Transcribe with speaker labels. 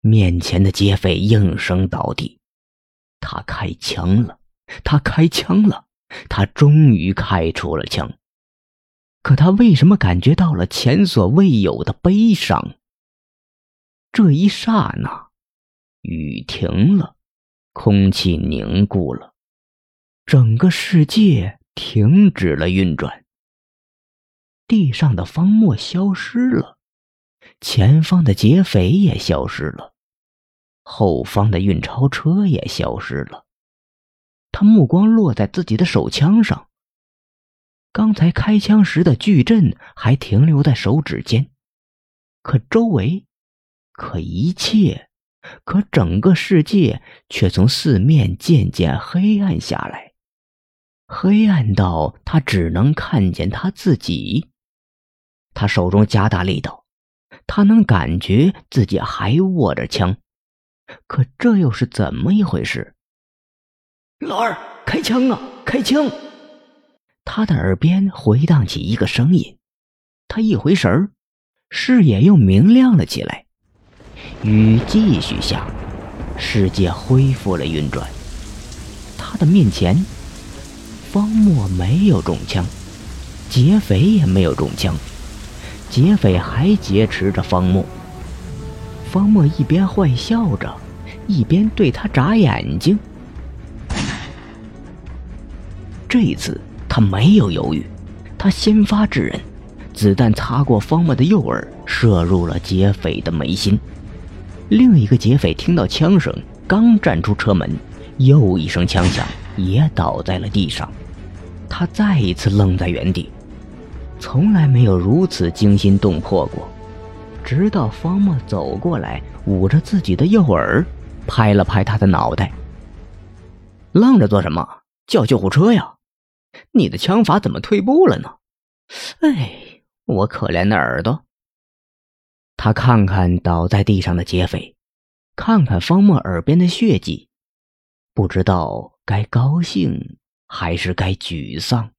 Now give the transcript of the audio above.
Speaker 1: 面前的劫匪应声倒地。他开枪了，他开枪了，他终于开出了枪。可他为什么感觉到了前所未有的悲伤？这一刹那，雨停了，空气凝固了，整个世界停止了运转。地上的方墨消失了，前方的劫匪也消失了，后方的运钞车也消失了。他目光落在自己的手枪上。刚才开枪时的巨震还停留在手指间，可周围，可一切，可整个世界却从四面渐渐黑暗下来，黑暗到他只能看见他自己。他手中加大力道，他能感觉自己还握着枪，可这又是怎么一回事？
Speaker 2: 老二，开枪啊！开枪！
Speaker 1: 他的耳边回荡起一个声音，他一回神儿，视野又明亮了起来。雨继续下，世界恢复了运转。他的面前，方墨没有中枪，劫匪也没有中枪，劫匪还劫持着方墨。方墨一边坏笑着，一边对他眨眼睛。这一次。他没有犹豫，他先发制人，子弹擦过方墨的右耳，射入了劫匪的眉心。另一个劫匪听到枪声，刚站出车门，又一声枪响，也倒在了地上。他再一次愣在原地，从来没有如此惊心动魄过。直到方墨走过来，捂着自己的右耳，拍了拍他的脑袋：“愣着做什么？叫救护车呀！”你的枪法怎么退步了呢？哎，我可怜的耳朵。他看看倒在地上的劫匪，看看方墨耳边的血迹，不知道该高兴还是该沮丧。